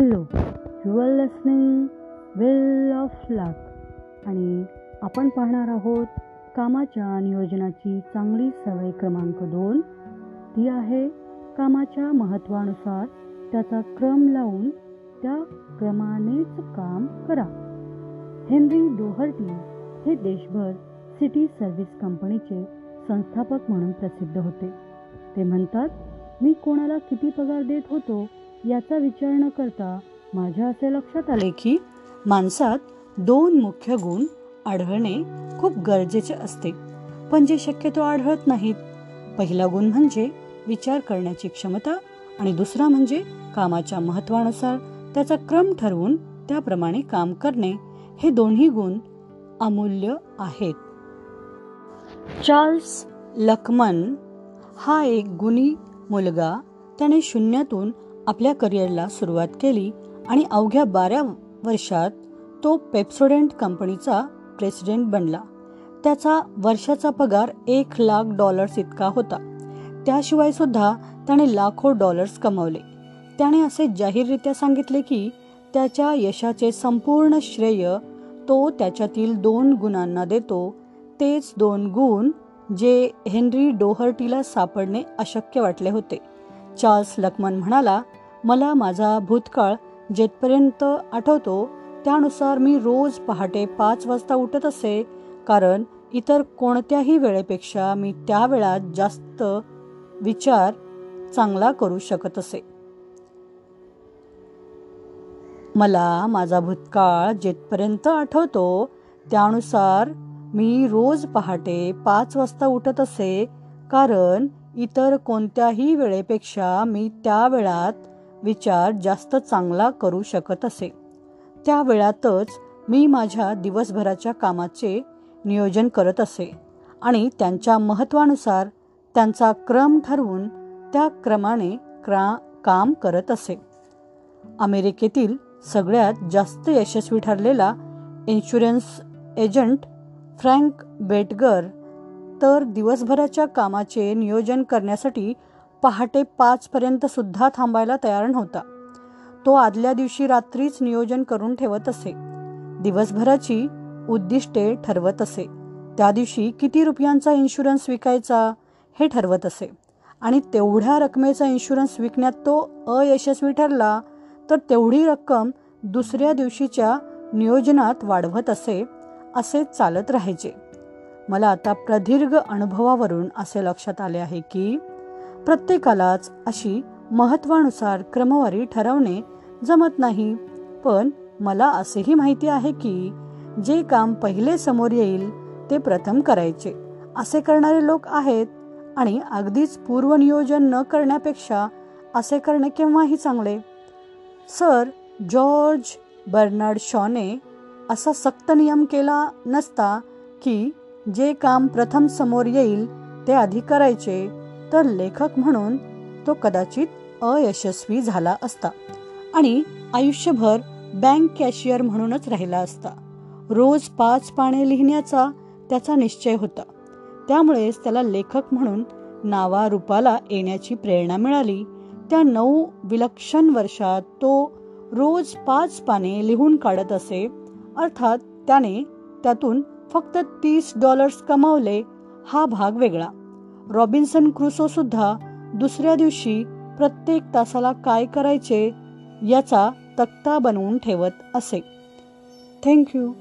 Hello you are listening well of luck. आणि आपण पाहणार आहोत कामाच्या नियोजनाची चांगली सवय क्रमांक दोन. ती आहे कामाच्या महत्त्वानुसार त्याचा क्रम लावून त्या क्रमानेच काम करा. हेनरी डोहर्टी हे देशभर सिटी सर्व्हिस कंपनीचे संस्थापक म्हणून प्रसिद्ध होते. ते म्हणतात मी कोणाला किती पगार देत होतो याचा विचार न करता माझ्या असे लक्षात आले की माणसात दोन मुख्य गुण आढळणे खूप गरजेचे असते. पण जे शक्यतो आढळत नाहीत. पहिला गुण म्हणजे विचार करण्याची क्षमता आणि दुसरा म्हणजे कामाच्या महत्वानुसार त्याचा क्रम ठरवून त्याप्रमाणे काम करणे. हे दोन्ही गुण अमूल्य आहेत. चार्ल्स लकमन हा एक गुणी मुलगा त्याने शून्यातून आपल्या करिअरला सुरुवात केली आणि अवघ्या बारा वर्षात तो पेप्सोडेंट कंपनीचा प्रेसिडेंट बनला. त्याचा वर्षाचा पगार एक लाख डॉलर्स इतका होता. त्याशिवाय सुद्धा त्याने लाखो डॉलर्स कमावले. त्याने असे जाहीररित्या सांगितले की त्याच्या यशाचे संपूर्ण श्रेय तो त्याच्यातील दोन गुणांना देतो. तेच दोन गुण जे हेनरी डोहर्टीला सापडणे अशक्य वाटले होते. चार्ल्स लक्मन म्हणाला मला माझा भूतकाळ जेथपर्यंत आठवतो त्यानुसार मी रोज पहाटे पाच वाजता उठत असे कारण इतर कोणत्याही वेळेपेक्षा मी त्या वेळात जास्त विचार चांगला करू शकत असे. मला माझा भूतकाळ जेथपर्यंत आठवतो त्यानुसार मी रोज पहाटे पाच वाजता उठत असे कारण इतर कोणत्याही वेळेपेक्षा मी त्या वेळात विचार जास्त चांगला करू शकत असे. त्या वेळातच मी माझ्या दिवसभराच्या कामाचे नियोजन करत असे आणि त्यांच्या महत्त्वानुसार त्यांचा क्रम ठरवून त्या क्रमाने क्रा काम करत असे. अमेरिकेतील सगळ्यात जास्त यशस्वी ठरलेला इन्शुरन्स एजंट फ्रँक बेटगर तर दिवसभराच्या कामाचे नियोजन करण्यासाठी पहाटे पाचपर्यंत सुद्धा थांबायला तयार नव्हता. तो आदल्या दिवशी रात्रीच नियोजन करून ठेवत असे. दिवसभराची उद्दिष्टे ठरवत असे. त्या दिवशी किती रुपयांचा इन्शुरन्स विकायचा हे ठरवत असे. आणि तेवढ्या रकमेचा इन्शुरन्स विकण्यात तो अयशस्वी ठरला तर तेवढी रक्कम दुसऱ्या दिवशीच्या नियोजनात वाढवत असे असे चालत राहायचे. मला आता प्रदीर्घ अनुभवावरून असे लक्षात आले आहे की प्रत्येकालाच अशी महत्वानुसार क्रमवारी ठरवणे जमत नाही. पण मला असेही माहिती आहे की जे काम पहिले समोर येईल ते प्रथम करायचे. असे करणारे लोक आहेत आणि अगदीच पूर्वनियोजन न करण्यापेक्षा असे करणे केव्हाही चांगले. सर जॉर्ज बर्नार्ड शॉने असा सक्त नियम केला नसता की जे काम प्रथम समोर येईल ते आधी करायचे तर लेखक म्हणून तो कदाचित अयशस्वी झाला असता. आणि आयुष्यभर बँक कॅशियर म्हणूनच राहिला असता. रोज पाच पाने लिहिण्याचा त्याचा निश्चय होता. त्यामुळेच त्याला लेखक म्हणून नावारूपाला येण्याची प्रेरणा मिळाली. त्या नऊ विलक्षण वर्षात तो रोज पाच पाने लिहून काढत असे अर्थात त्याने त्यातून फक्त तीस डॉलर्स कमावले हा भाग वेगळा. रॉबिन्सन क्रुसो सुद्धा दुसऱ्या दिवशी प्रत्येक तासाला काय करायचे याचा तक्ता बनवून ठेवत असे. थँक्यू